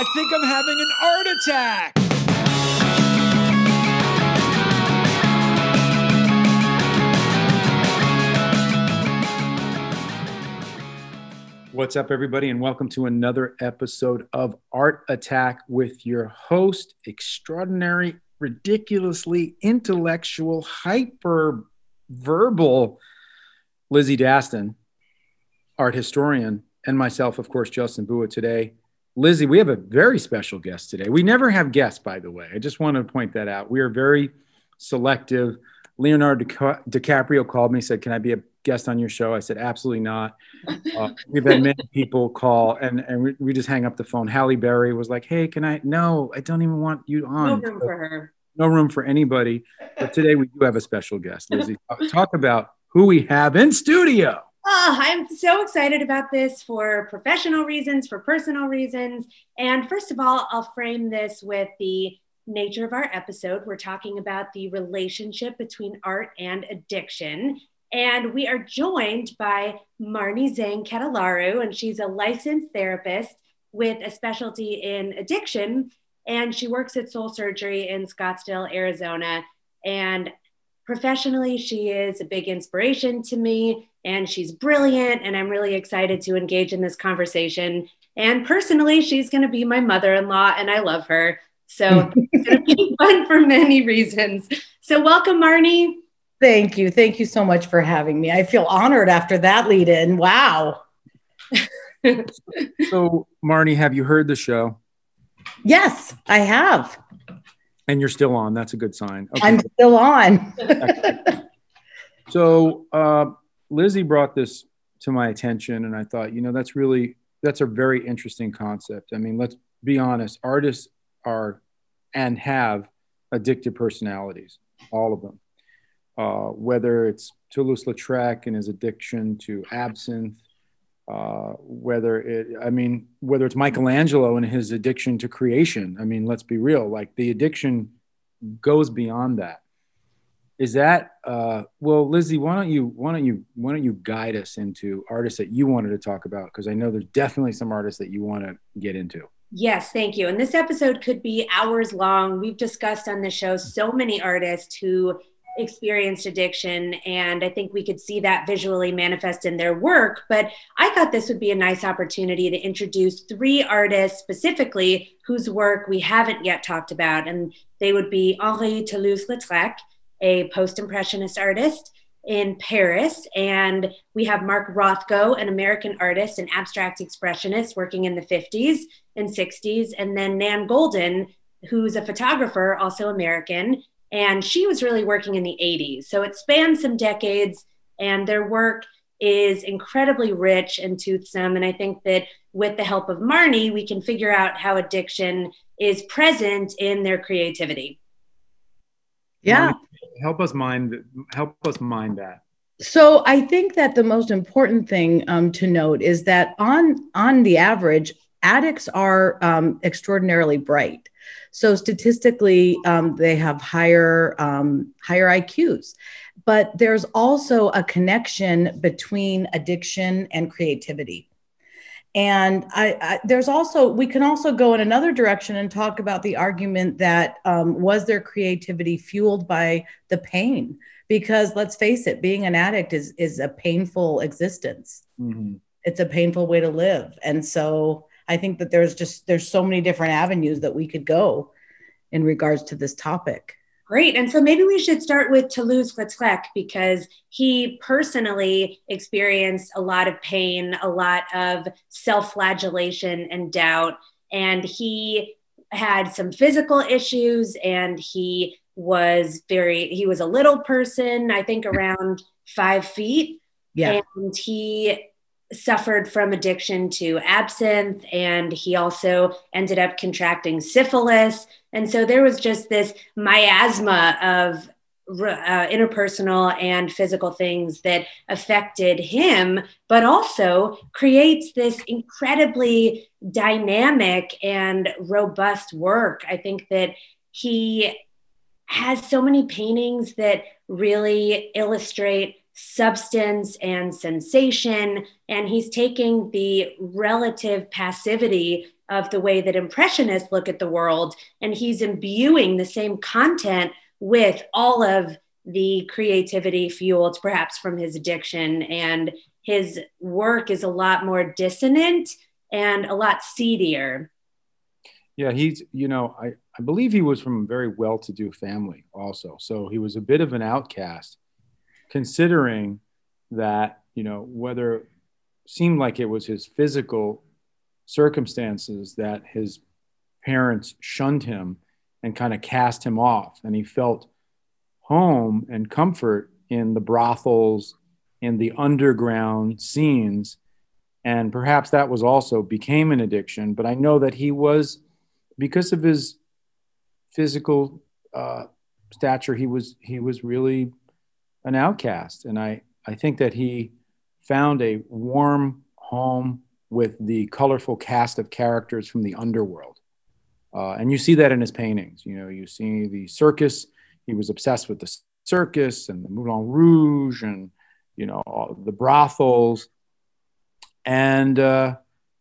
I think I'm having an art attack. What's up, everybody, and welcome to another episode of Art Attack with your host, extraordinary, ridiculously intellectual, hyper verbal Lizzie Daston, art historian, and myself, of course, Justin Bua today. Lizzie, we have a very special guest today. We never have guests, by the way. I just want to point that out. We are very selective. Leonardo Dica- DiCaprio called me, said, Can I be a guest on your show? I said, Absolutely not. Uh, we've had many people call, and, and we, we just hang up the phone. Halle Berry was like, Hey, can I? No, I don't even want you on. No on. room for her. No room for anybody. But today we do have a special guest. Lizzie, talk about who we have in studio. Oh, I'm so excited about this for professional reasons, for personal reasons. And first of all, I'll frame this with the nature of our episode. We're talking about the relationship between art and addiction. And we are joined by Marnie Zhang Ketalaru, and she's a licensed therapist with a specialty in addiction. And she works at Soul Surgery in Scottsdale, Arizona. And professionally, she is a big inspiration to me and she's brilliant. And I'm really excited to engage in this conversation. And personally, she's going to be my mother in law, and I love her. So it's going to be fun for many reasons. So, welcome, Marnie. Thank you. Thank you so much for having me. I feel honored after that lead in. Wow. So, Marnie, have you heard the show? Yes, I have. And you're still on. That's a good sign. Okay. I'm still on. So uh, Lizzie brought this to my attention, and I thought, you know, that's really that's a very interesting concept. I mean, let's be honest. Artists are and have addictive personalities, all of them. Uh, whether it's Toulouse-Lautrec and his addiction to absinthe, uh, whether it, I mean, whether it's Michelangelo and his addiction to creation. I mean, let's be real. Like the addiction goes beyond that is that uh, well lizzie why don't you why don't you why don't you guide us into artists that you wanted to talk about because i know there's definitely some artists that you want to get into Yes, thank you. And this episode could be hours long. We've discussed on the show so many artists who experienced addiction, and I think we could see that visually manifest in their work. But I thought this would be a nice opportunity to introduce three artists specifically whose work we haven't yet talked about. And they would be Henri Toulouse Lautrec, a post impressionist artist in Paris. And we have Mark Rothko, an American artist and abstract expressionist working in the 50s and 60s. And then Nan Goldin, who's a photographer, also American. And she was really working in the 80s. So it spans some decades, and their work is incredibly rich and toothsome. And I think that with the help of Marnie, we can figure out how addiction is present in their creativity. Yeah. Help us mind help us mind that So I think that the most important thing um, to note is that on on the average, addicts are um, extraordinarily bright. So statistically, um, they have higher um, higher IQs. But there's also a connection between addiction and creativity. And I, I, there's also we can also go in another direction and talk about the argument that um, was their creativity fueled by the pain? Because let's face it, being an addict is is a painful existence. mm-hmm. It's a painful way to live, and so I think that there's just there's so many different avenues that we could go in regards to this topic. Great. And so maybe we should start with Toulouse Lautrec because he personally experienced a lot of pain, a lot of self flagellation and doubt. And he had some physical issues and he was very, he was a little person, I think around five feet. Yeah. And he suffered from addiction to absinthe and he also ended up contracting syphilis. And so there was just this miasma of uh, interpersonal and physical things that affected him but also creates this incredibly dynamic and robust work. I think that he has so many paintings that really illustrate substance and sensation. And he's taking the relative passivity of the way that impressionists look at the world and he's imbuing the same content with all of the creativity fueled perhaps from his addiction and his work is a lot more dissonant and a lot seedier yeah he's you know i, I believe he was from a very well-to-do family also so he was a bit of an outcast considering that you know whether seemed like it was his physical circumstances that his parents shunned him and kind of cast him off. And he felt home and comfort in the brothels, in the underground scenes. And perhaps that was also became an addiction. But I know that he was, because of his physical uh, stature, he was he was really an outcast. And I I think that he found a warm home with the colorful cast of characters from the underworld. Uh, and you see that in his paintings. You know, you see the circus. He was obsessed with the circus and the Moulin Rouge and, you know, the brothels. And, uh,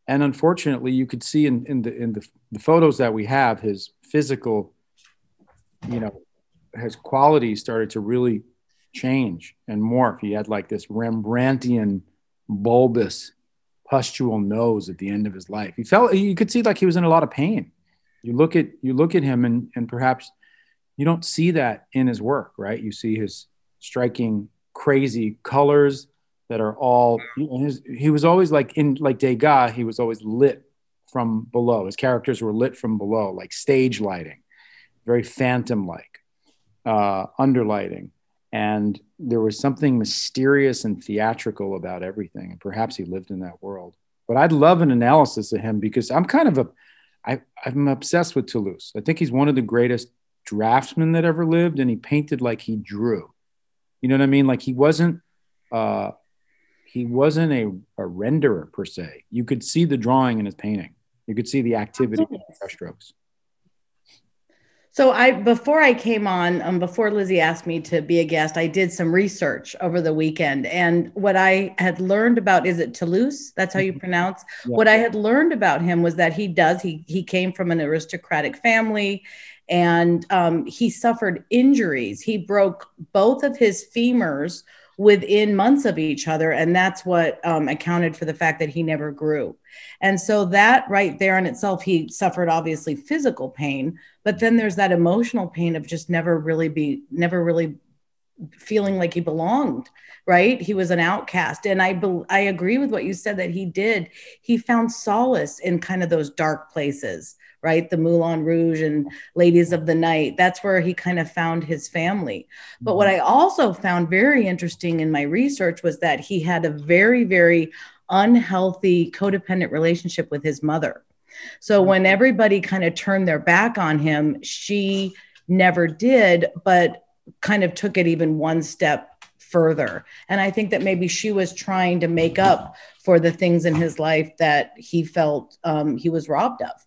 and unfortunately, you could see in, in, the, in the, the photos that we have, his physical, you know, his quality started to really change and morph. He had like this Rembrandtian bulbous pustule nose at the end of his life. He felt you could see like he was in a lot of pain. You look at you look at him and and perhaps you don't see that in his work, right? You see his striking crazy colors that are all he was always like in like Degas, he was always lit from below. His characters were lit from below, like stage lighting, very phantom like, uh, underlighting and there was something mysterious and theatrical about everything and perhaps he lived in that world. But i'd love an analysis of him because i'm kind of a I, i'm obsessed with toulouse. I think he's one of the greatest draftsmen that ever lived and he painted like he drew. You know what i mean? Like he wasn't uh he wasn't a, a renderer per se. You could see the drawing in his painting. You could see the activity in the brushstrokes so I before I came on, um, before Lizzie asked me to be a guest, I did some research over the weekend, and what I had learned about is it Toulouse? That's how you mm-hmm. pronounce. Yeah. What I had learned about him was that he does he he came from an aristocratic family, and um, he suffered injuries. He broke both of his femurs within months of each other. And that's what um, accounted for the fact that he never grew. And so that right there in itself, he suffered obviously physical pain, but then there's that emotional pain of just never really be, never really feeling like he belonged right he was an outcast and i be, i agree with what you said that he did he found solace in kind of those dark places right? The Moulin Rouge and Ladies of the Night. That's where he kind of found his family. But what mm-hmm. I also found very interesting in my research was that he had a very, very unhealthy codependent relationship with his mother. So when mm-hmm. everybody kind of turned their back on him, she never did, but kind of took it even one step further. And I think that maybe she was trying to make up for the things in his life that he felt um, he was robbed of.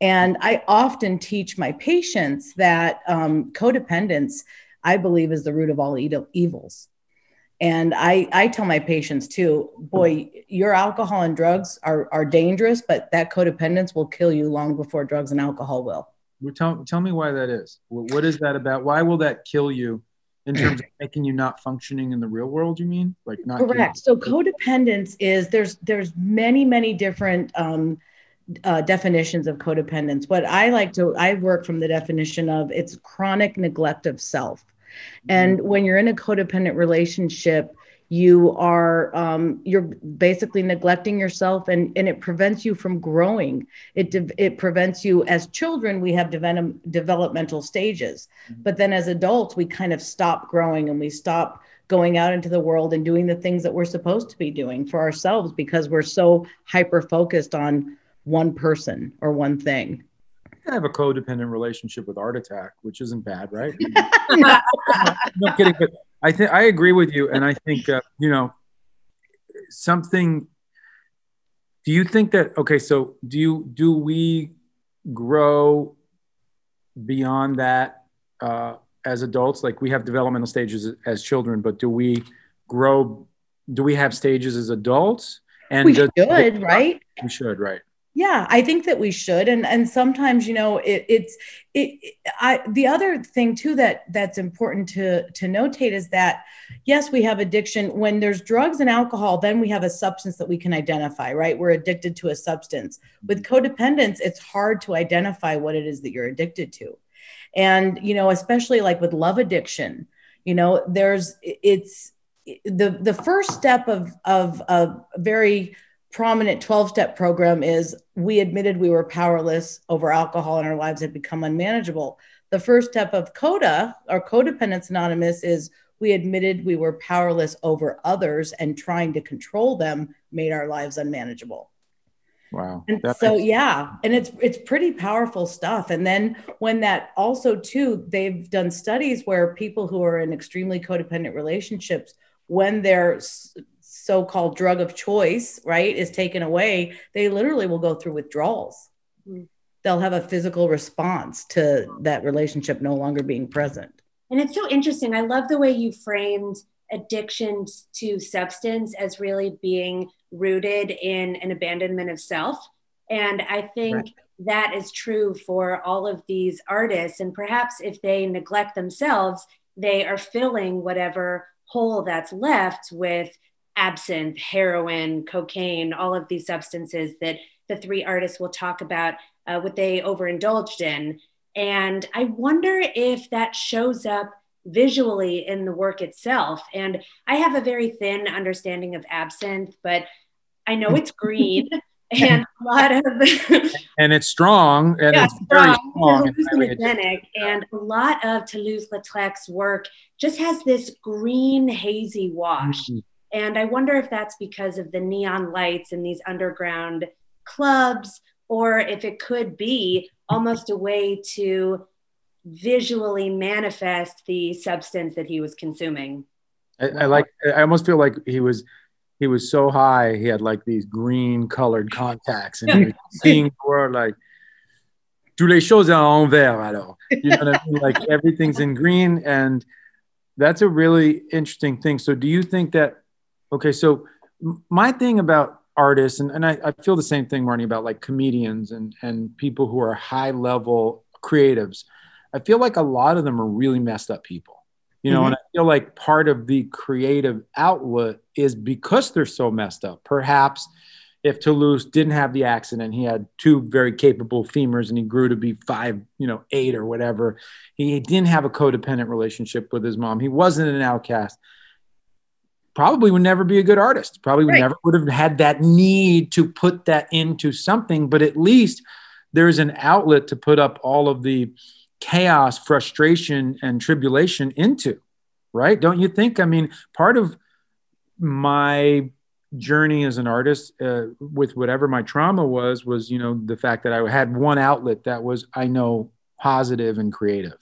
And I often teach my patients that um, codependence, I believe, is the root of all evils. And I, I tell my patients too, boy, your alcohol and drugs are, are dangerous, but that codependence will kill you long before drugs and alcohol will. Well, tell, tell me why that is. What is that about? Why will that kill you in terms of making you not functioning in the real world you mean like not correct so codependence is there's there's many many different um, uh, definitions of codependence. What I like to, I work from the definition of it's chronic neglect of self. And mm-hmm. when you're in a codependent relationship, you are um, you're basically neglecting yourself and, and it prevents you from growing it de- it prevents you as children we have de- developmental stages mm-hmm. but then as adults we kind of stop growing and we stop going out into the world and doing the things that we're supposed to be doing for ourselves because we're so hyper focused on one person or one thing. I have a codependent relationship with Art Attack, which isn't bad, right? no kidding, but I think I agree with you, and I think uh, you know something. Do you think that okay? So do you do we grow beyond that uh, as adults? Like we have developmental stages as children, but do we grow? Do we have stages as adults? And we should, right? We should, right? Yeah, I think that we should, and and sometimes you know it, it's it. I the other thing too that that's important to to notate is that yes, we have addiction when there's drugs and alcohol. Then we have a substance that we can identify. Right, we're addicted to a substance. With mm-hmm. codependence, it's hard to identify what it is that you're addicted to, and you know especially like with love addiction, you know there's it's the the first step of of a very prominent 12 step program is we admitted we were powerless over alcohol and our lives had become unmanageable. The first step of CODA or Codependence Anonymous is we admitted we were powerless over others and trying to control them made our lives unmanageable. Wow. And so makes- yeah, and it's it's pretty powerful stuff. And then when that also too, they've done studies where people who are in extremely codependent relationships, when they're so-called drug of choice, right, is taken away, they literally will go through withdrawals. Mm-hmm. They'll have a physical response to that relationship no longer being present. And it's so interesting. I love the way you framed addiction to substance as really being rooted in an abandonment of self. And I think right. that is true for all of these artists. And perhaps if they neglect themselves, they are filling whatever hole that's left with absinthe, heroin, cocaine, all of these substances that the three artists will talk about uh, what they overindulged in. And I wonder if that shows up visually in the work itself. And I have a very thin understanding of absinthe, but I know it's green. and a lot of and it's strong and yeah, it's strong, very strong hallucinogenic and a lot of Toulouse-Lautrec's work just has this green hazy wash mm-hmm. And I wonder if that's because of the neon lights in these underground clubs, or if it could be almost a way to visually manifest the substance that he was consuming. I, I like. I almost feel like he was he was so high. He had like these green colored contacts, and he was seeing the world like tous les choses en vert. Alors, you know what I mean? Like everything's in green, and that's a really interesting thing. So, do you think that Okay, so my thing about artists, and, and I, I feel the same thing, Marnie, about like comedians and, and people who are high level creatives. I feel like a lot of them are really messed up people, you know, mm-hmm. and I feel like part of the creative outlet is because they're so messed up. Perhaps if Toulouse didn't have the accident, he had two very capable femurs and he grew to be five, you know, eight or whatever. He didn't have a codependent relationship with his mom. He wasn't an outcast probably would never be a good artist. Probably would right. never would have had that need to put that into something, but at least there's an outlet to put up all of the chaos, frustration, and tribulation into, right? Don't you think? I mean, part of my journey as an artist uh, with whatever my trauma was was you know the fact that i had one outlet that was i know positive and creative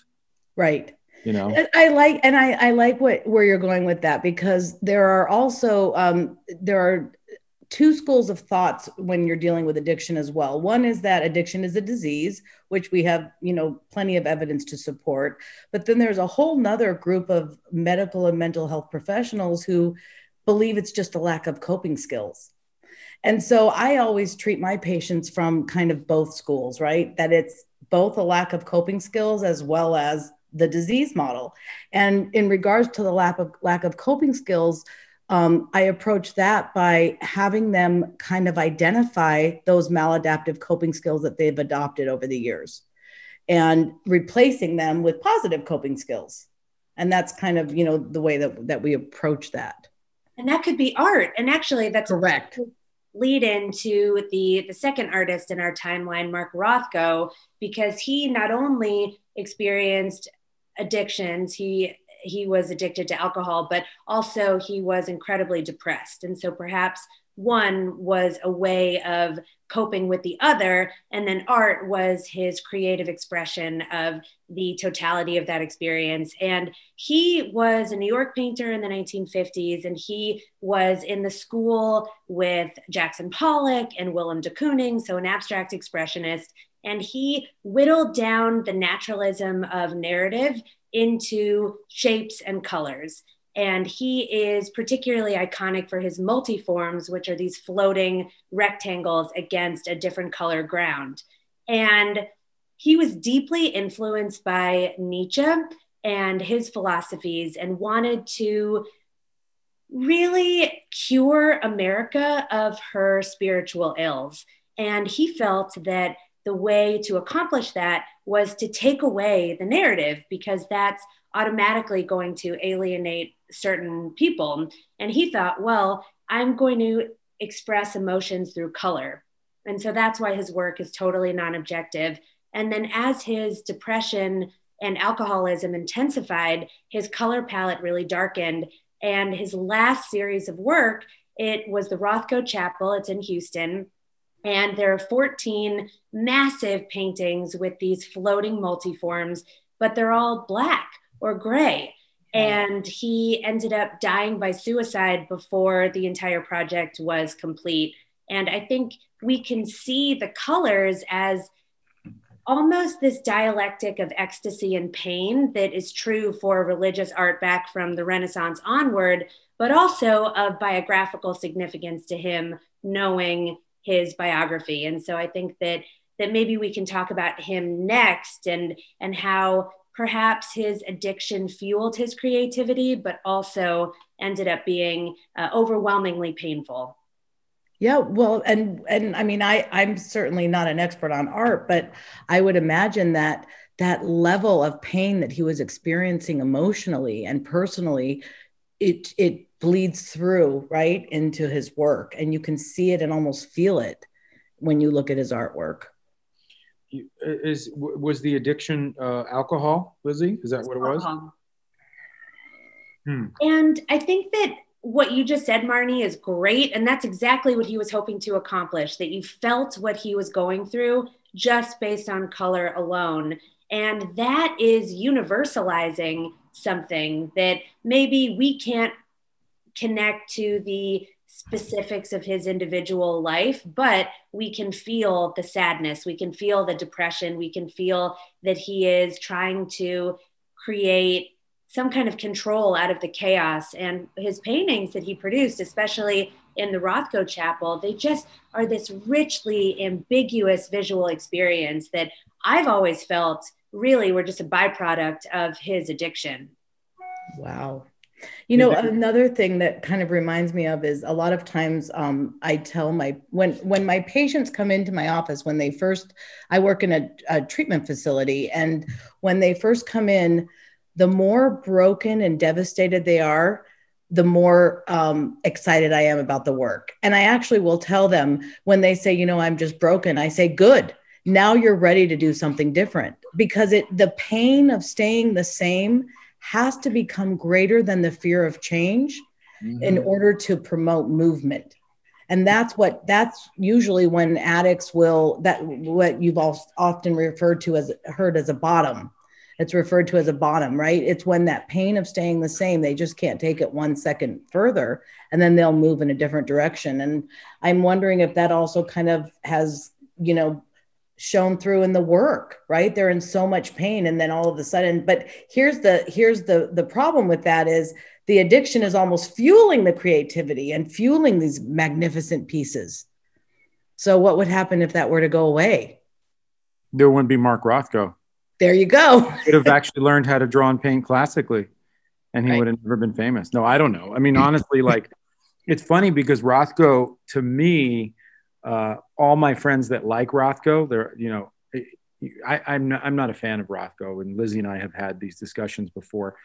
right you know? I like and i i like what where you're going with that because there are also um there are two schools of thoughts when you're dealing with addiction as well. One is that addiction is a disease which we have you know plenty of evidence to support. But then there's a whole nother group of medical and mental health professionals who believe it's just a lack of coping skills. And so i always treat my patients from kind of both schools right? That it's both a lack of coping skills as well as the disease model. And in regards to the lack of lack of coping skills, um, I approach that by having them kind of identify those maladaptive coping skills that they've adopted over the years and replacing them with positive coping skills. And that's kind of, you know, the way that, that we approach that. And that could be art. And actually that's correct. Lead into the the second artist in our timeline, Mark Rothko, because he not only experienced addictions. He he was addicted to alcohol, but also he was incredibly depressed. And so perhaps one was a way of coping with the other, and then art was his creative expression of the totality of that experience. And he was a New York painter in the 1950s, and he was in the school with Jackson Pollock and Willem de Kooning, so an abstract expressionist and he whittled down the naturalism of narrative into shapes and colors. And he is particularly iconic for his multiforms, which are these floating rectangles against a different color ground. And he was deeply influenced by Nietzsche and his philosophies and wanted to really cure America of her spiritual ills. And he felt that the way to accomplish that was to take away the narrative because that's automatically going to alienate certain people. And he thought, well, I'm going to express emotions through color. And so that's why his work is totally non objective. And then as his depression and alcoholism intensified, his color palette really darkened. And his last series of work, it was the Rothko Chapel, it's in Houston. And there are 14 massive paintings with these floating multiforms, but they're all black or gray. And he ended up dying by suicide before the entire project was complete. And I think we can see the colors as almost this dialectic of ecstasy and pain that is true for religious art back from the Renaissance onward, but also of biographical significance to him knowing his biography. And so I think that that maybe we can talk about him next and and how perhaps his addiction fueled his creativity, but also ended up being uh, overwhelmingly painful. Yeah, well, and and I mean, I I'm certainly not an expert on art, but I would imagine that that level of pain that he was experiencing emotionally and personally, it it bleeds through right into his work, and you can see it and almost feel it when you look at his artwork. Is was the addiction uh, alcohol, Lizzie? Is that what it was? Hmm. And I think that what you just said, Marnie, is great. And that's exactly what he was hoping to accomplish that you felt what he was going through just based on color alone. And that is universalizing something that maybe we can't connect to the specifics of his individual life, but we can feel the sadness, we can feel the depression, we can feel that he is trying to create some kind of control out of the chaos. And his paintings that he produced, especially in the Rothko Chapel, they just are this richly ambiguous visual experience that I've always felt really were just a byproduct of his addiction. Wow. You know, another thing that kind of reminds me of is a lot of times um, I tell my when when my patients come into my office when they first I work in a, a treatment facility and when they first come in, the more broken and devastated they are, the more um, excited I am about the work. And I actually will tell them when they say, you know, I'm just broken, I say, good. Now you're ready to do something different because it the pain of staying the same has to become greater than the fear of change mm-hmm. in order to promote movement. And that's what that's usually when addicts will that what you've all often referred to as heard as a bottom it's referred to as a bottom, right? It's when that pain of staying the same, they just can't take it one second further and then they'll move in a different direction. And I'm wondering if that also kind of has, you know, shown through in the work, right? They're in so much pain and then all of a sudden, but here's the here's the the problem with that is the addiction is almost fueling the creativity and fueling these magnificent pieces. So what would happen if that were to go away? There wouldn't be Mark Rothko there you go. would have actually learned how to draw and paint classically, and he right. would have never been famous. No, I don't know. I mean, honestly, like it's funny because Rothko, to me, uh, all my friends that like Rothko, they're you know, I, I'm not, I'm not a fan of Rothko, and Lizzie and I have had these discussions before.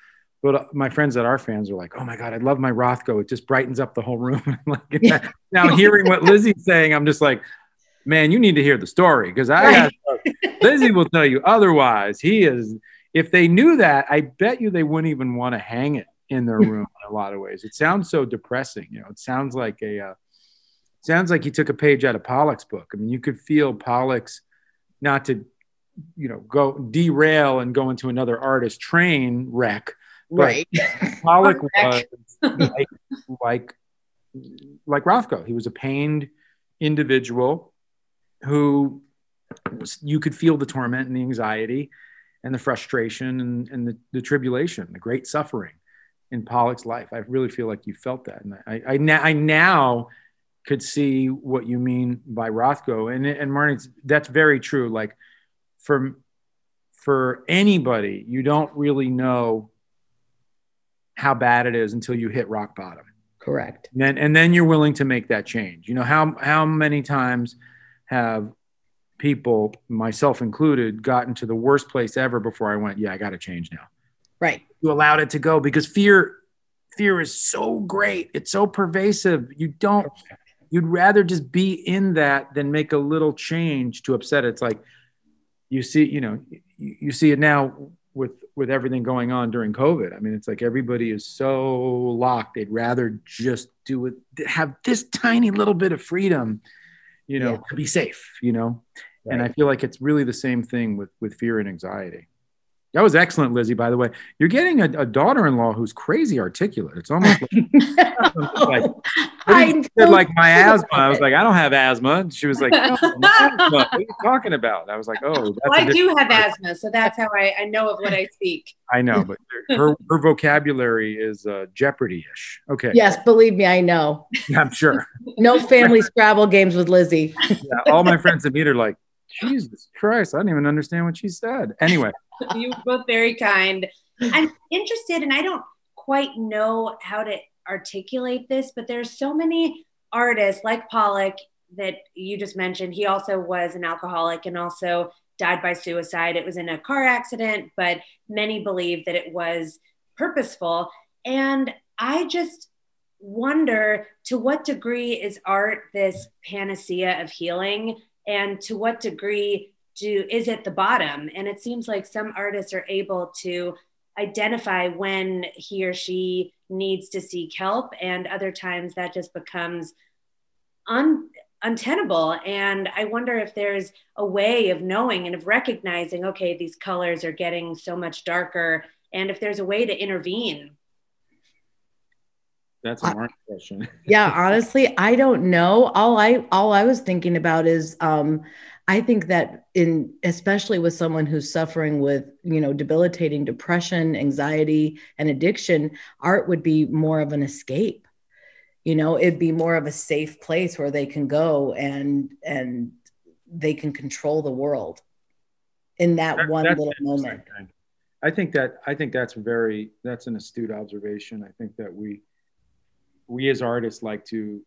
But uh, my friends that are fans are like, "Oh my god, I love my Rothko. It just brightens up the whole room." like, now hearing what Lizzie's saying, I'm just like, man, you need to hear the story because I right. Lizzie will tell you otherwise. He is. If they knew that, I bet you they wouldn't even want to hang it in their room in a lot of ways. It sounds so depressing. You know, it sounds like a uh, sounds like he took a page out of Pollock's book. I mean, you could feel Pollock's not to you know go derail and go into another artist train wreck. Right. Pollock was like, like like Rothko. He was a pained individual who you could feel the torment and the anxiety and the frustration and, and the, the tribulation, the great suffering in Pollock's life. I really feel like you felt that, and I I, I now could see what you mean by Rothko, and and Marnie, that's very true. Like for for anybody, you don't really know how bad it is until you hit rock bottom. Correct. And then, and then you're willing to make that change. You know, how, how many times have people, myself included, gotten to the worst place ever before I went, yeah, I got to change now. Right. You allowed it to go because fear, fear is so great. It's so pervasive. You don't, you'd rather just be in that than make a little change to upset it. It's like, you see, you know, you, you see it now with with everything going on during COVID. I mean, it's like everybody is so locked. They'd rather just do it, have this tiny little bit of freedom, you know, yeah. to be safe, you know. Right. And I feel like it's really the same thing with with fear and anxiety. That was excellent, Lizzie. By the way, you're getting a, a daughter-in-law who's crazy articulate. It's almost like, like I said, like my asthma. I was like, I don't have asthma. And she was like, no, What are you talking about? I was like, oh, well, I do have asthma, so that's how I, I know of what I speak. I know, but her her vocabulary is uh, Jeopardy-ish. Okay. Yes, believe me, I know. Yeah, I'm sure. no family Scrabble games with Lizzie. yeah, all my friends that meet her, like, Jesus Christ, I didn't even understand what she said. Anyway. you both very kind. I'm interested, and I don't quite know how to articulate this, but there's so many artists like Pollock that you just mentioned. He also was an alcoholic and also died by suicide. It was in a car accident, but many believe that it was purposeful. And I just wonder to what degree is art this panacea of healing and to what degree do is at the bottom and it seems like some artists are able to identify when he or she needs to seek help and other times that just becomes un, untenable and i wonder if there's a way of knowing and of recognizing okay these colors are getting so much darker and if there's a way to intervene that's a Mark question. yeah, honestly, I don't know. All I all I was thinking about is um I think that in especially with someone who's suffering with, you know, debilitating depression, anxiety, and addiction, art would be more of an escape. You know, it'd be more of a safe place where they can go and and they can control the world in that, that one little moment. I think that I think that's very that's an astute observation. I think that we we as artists like to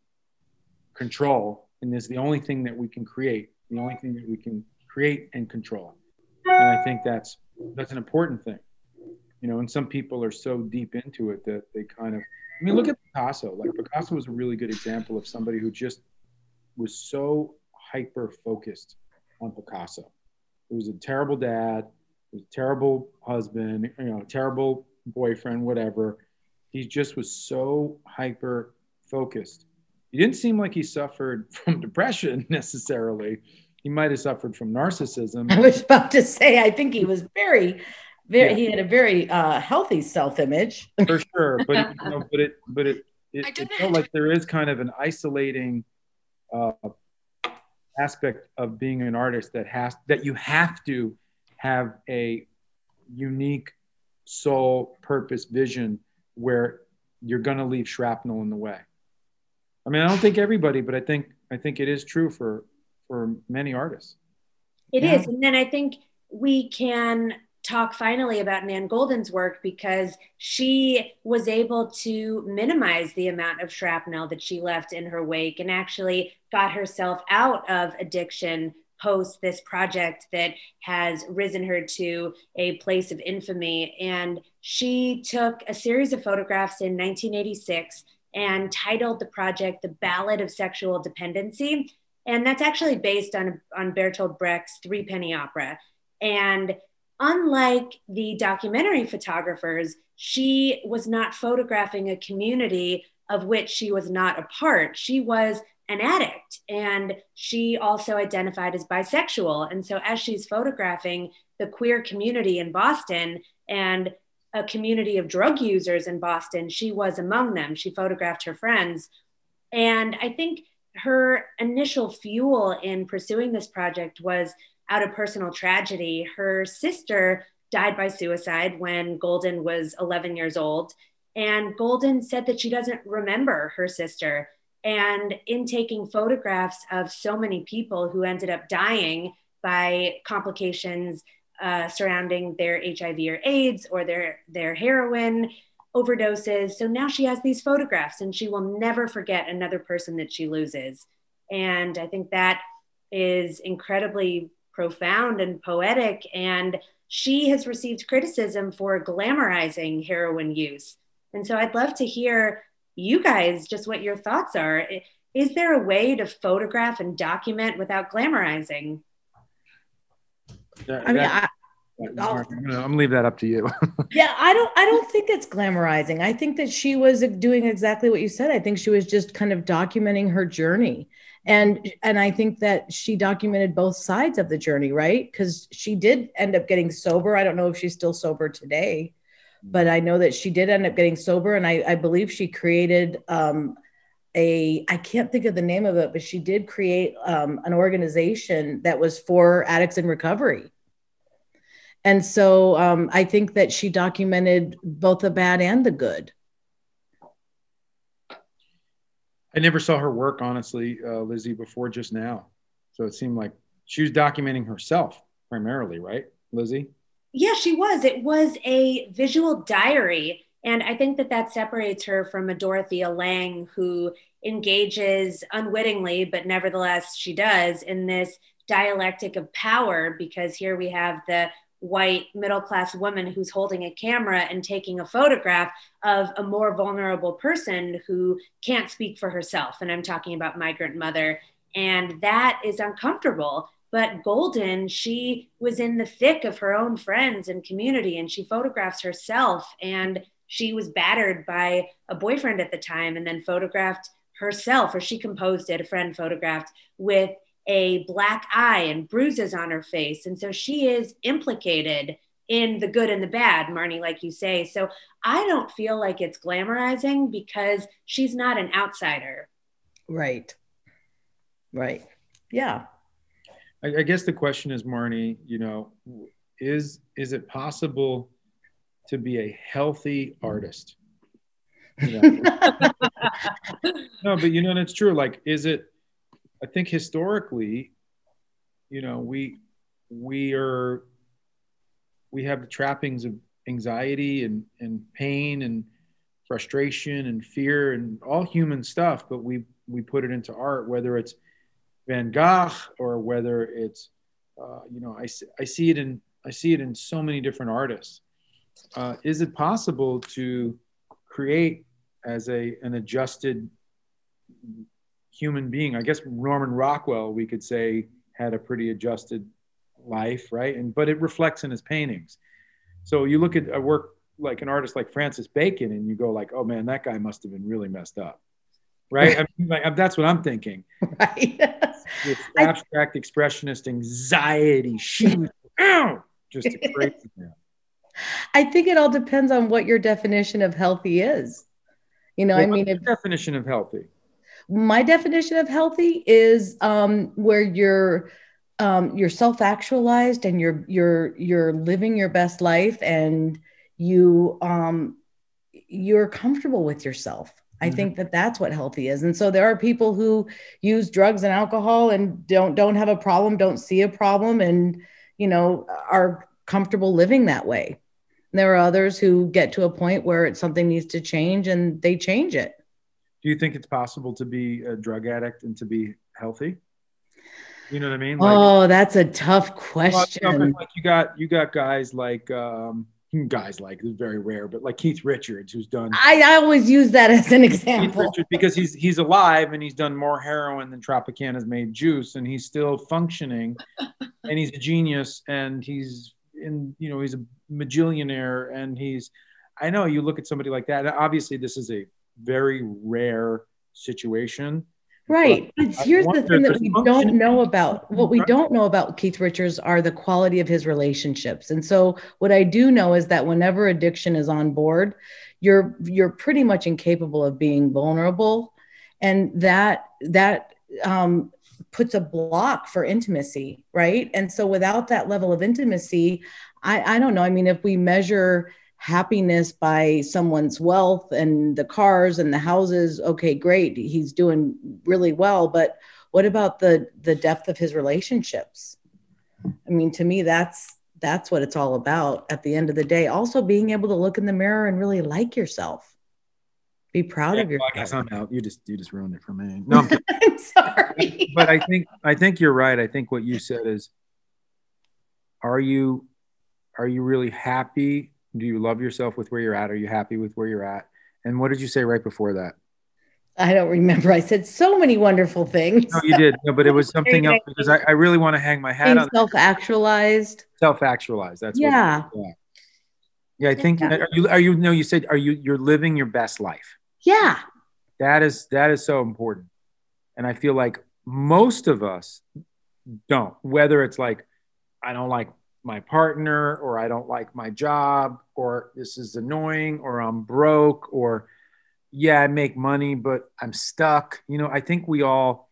control, and is the only thing that we can create the only thing that we can create and control. And I think that's that's an important thing. You know, and some people are so deep into it that they kind of I mean, look at Picasso. Like Picasso was a really good example of somebody who just was so hyper focused on Picasso. It was a terrible dad, was a terrible husband, you know, terrible boyfriend, whatever. He just was so hyper focused he didn't seem like he suffered from depression necessarily. He might have suffered from narcissism. I was about to say, I think he was very, very. Yeah. He had a very uh, healthy self-image. For sure, but it, you know, but it, but it, it, it felt like there is kind of an isolating uh, aspect of being an artist that has that you have to have a unique soul, purpose, vision where you're going to leave shrapnel in the way. I mean, I don't think everybody, but I think I think it is true for for many artists. It yeah. is, and then I think we can talk finally about Nan Goldin's work because she was able to minimize the amount of shrapnel that she left in her wake and actually got herself out of addiction post this project that has risen her to a place of infamy. And she took a series of photographs in 1986 and titled the project The Ballad of Sexual Dependency. And that's actually based on, on Bertolt Brecht's Three Penny Opera. And unlike the documentary photographers, she was not photographing a community of which she was not a part. She was an addict and she also identified as bisexual. And so, as she's photographing the queer community in Boston and a community of drug users in Boston. She was among them. She photographed her friends. And I think her initial fuel in pursuing this project was out of personal tragedy. Her sister died by suicide when Goldin was 11 years old. And Goldin said that she doesn't remember her sister. And in taking photographs of so many people who ended up dying by complications uh, surrounding their HIV or AIDS or their, their heroin overdoses. So now she has these photographs and she will never forget another person that she loses. And I think that is incredibly profound and poetic. And she has received criticism for glamorizing heroin use. And so I'd love to hear you guys just what your thoughts are. Is there a way to photograph and document without glamorizing? I mean, I, I'm gonna, I'm gonna leave that up to you. yeah, I don't I don't think it's glamorizing. I think that she was doing exactly what you said. I think she was just kind of documenting her journey. And and I think that she documented both sides of the journey, right? Because she did end up getting sober. I don't know if she's still sober today, but I know that she did end up getting sober. And I, I believe she created um, a I can't think of the name of it, but she did create um, an organization that was for addicts in recovery and so um, I think that she documented both the bad and the good. I never saw her work, honestly, uh, Lizzie, before just now. So it seemed like she was documenting herself primarily, right, Lizzie? Yeah, she was. It was a visual diary. And I think that that separates her from a Dorothea Lange who engages unwittingly, but nevertheless she does in this dialectic of power because here we have the white middle class woman who's holding a camera and taking a photograph of a more vulnerable person who can't speak for herself. And I'm talking about migrant mother. And that is uncomfortable. But Goldin, she was in the thick of her own friends and community, and she photographs herself. And she was battered by a boyfriend at the time and then photographed herself, or she composed it, a friend photographed with a black eye and bruises on her face. And so she is implicated in the good and the bad, Marnie, like you say. So I don't feel like it's glamorizing because she's not an outsider. Right. Right. Yeah. I, I guess the question is, Marnie, you know, is is it possible to be a healthy artist? You know? no, but you know, and it's true. Like, is it I think historically, you know, we we are we have the trappings of anxiety and and pain and frustration and fear and all human stuff, but we we put it into art, whether it's Van Gogh or whether it's uh, you know I, I see it in I see it in so many different artists. Uh, is it possible to create as a an adjusted human being. I guess Norman Rockwell, we could say, had a pretty adjusted life, right? And but it reflects in his paintings. So you look at a work like an artist like Francis Bacon, and you go like, "Oh man, that guy must have been really messed up," right? I mean, like, that's what I'm thinking. Right. It's abstract I, expressionist anxiety, shoot, just crazy man. I think it all depends on what your definition of healthy is. You know, well, I mean, if, definition of healthy my definition of healthy is um, where you're um, you're self-actualized and you're you're you're living your best life and you um, you're comfortable with yourself. I mm-hmm. think that that's what healthy is. And so there are people who use drugs and alcohol and don't don't have a problem, don't see a problem, and you know are comfortable living that way. There are others who get to a point where it's something needs to change and they change it do you think it's possible to be a drug addict and to be healthy? You know what I mean? Like, oh, that's a tough question. Well, like you got you got guys like um, guys like it's very rare, but like Keith Richards, who's done. I, I always use that as an example Richards, because he's he's alive and he's done more heroin than Tropicana's made juice, and he's still functioning, and he's a genius, and he's in you know he's a magillionaire, and he's. I know you look at somebody like that. Obviously, this is a very rare situation. Right. But, but here's the thing that we don't know about. What we don't know about Keith Richards are the quality of his relationships. And so what I do know is that whenever addiction is on board, you're you're pretty much incapable of being vulnerable. And that that um, puts a block for intimacy, right? And so without that level of intimacy, I, I don't know. I mean, if we measure happiness by someone's wealth and the cars and the houses okay great he's doing really well but what about the the depth of his relationships i mean to me that's that's what it's all about at the end of the day also being able to look in the mirror and really like yourself be proud yeah, of yourself. Well, I guess I'm out. You just you just ruined it for me. No, I'm, sorry. But I think I think you're right. I think what you said is, are you are you really happy? Do you love yourself with where you're at? Are you happy with where you're at? And what did you say right before that? I don't remember. I said so many wonderful things. No, you did. No, but it was something else because I, I really want to hang my hat Being on self-actualized. Self-actualized. That's yeah. What, yeah. Yeah, I think yeah. are you are you no you said are you you're living your best life. Yeah. That is that is so important. And I feel like most of us don't whether it's like I don't like my partner or I don't like my job or this is annoying or I'm broke or yeah, I make money but I'm stuck. You know, I think we all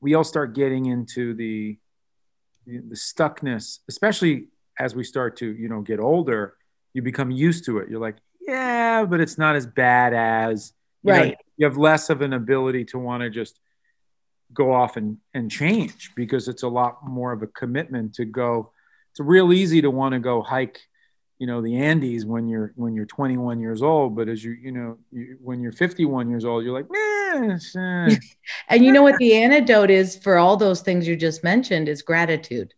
we all start getting into the the stuckness, especially as we start to, you know, get older you become used to it. You're like, yeah, but it's not as bad as you right. Know, you have less of an ability to want to just go off and, and change because it's a lot more of a commitment to go. It's real easy to want to go hike, you know, the Andes when you're when you're 21 years old, but as you you know you, when you're 51 years old, you're like, eh, and you know what the antidote is for all those things you just mentioned is gratitude.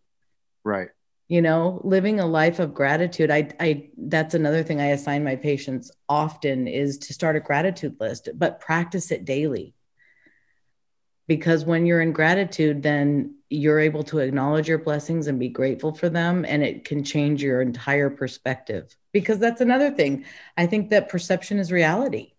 Right you know living a life of gratitude i i that's another thing i assign my patients often is to start a gratitude list but practice it daily because when you're in gratitude then you're able to acknowledge your blessings and be grateful for them and it can change your entire perspective because that's another thing i think that perception is reality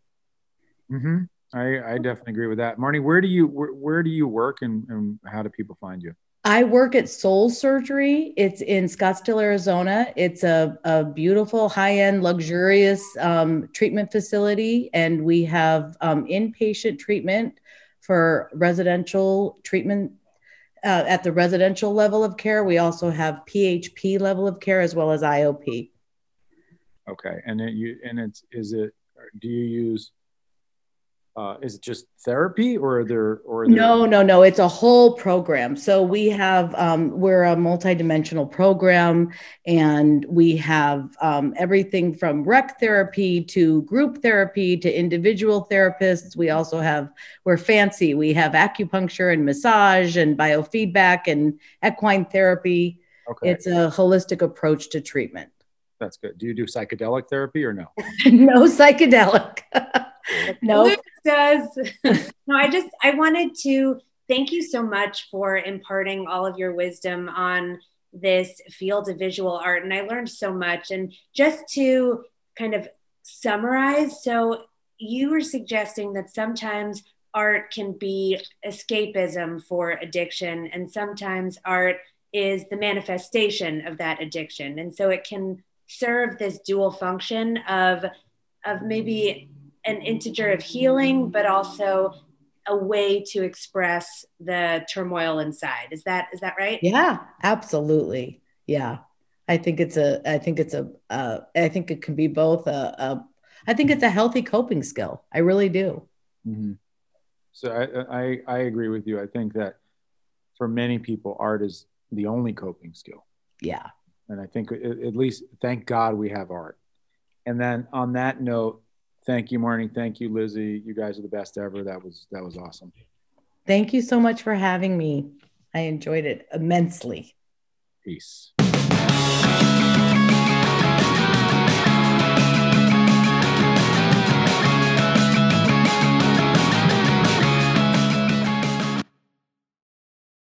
mm-hmm. I, I definitely agree with that marnie where do you where, where do you work and, and how do people find you I work at Soul Surgery. It's in Scottsdale, Arizona. It's a, a beautiful, high end, luxurious um, treatment facility. And we have um, inpatient treatment for residential treatment uh, at the residential level of care. We also have PHP level of care as well as IOP. Okay. And it, you, and it's, is it, do you use uh, is it just therapy or are there or are there- no no no it's a whole program. So we have um, we're a multidimensional program and we have um, everything from rec therapy to group therapy to individual therapists. We also have we're fancy. We have acupuncture and massage and biofeedback and equine therapy. Okay. it's a holistic approach to treatment. That's good. Do you do psychedelic therapy or no? No psychedelic. No does. no, I just I wanted to thank you so much for imparting all of your wisdom on this field of visual art and I learned so much and just to kind of summarize so you were suggesting that sometimes art can be escapism for addiction and sometimes art is the manifestation of that addiction and so it can serve this dual function of of maybe an integer of healing, but also a way to express the turmoil inside. Is that is that right? Yeah, absolutely. Yeah. I think it's a I think it's a uh, I think it can be both a, a I think it's a healthy coping skill. I really do. Mm-hmm. So I, I I agree with you. I think that for many people, art is the only coping skill. Yeah. And I think at least thank God we have art. And then on that note, Thank you, Marnie. Thank you, Lizzie. You guys are the best ever. That was that was awesome. Thank you so much for having me. I enjoyed it immensely. Peace.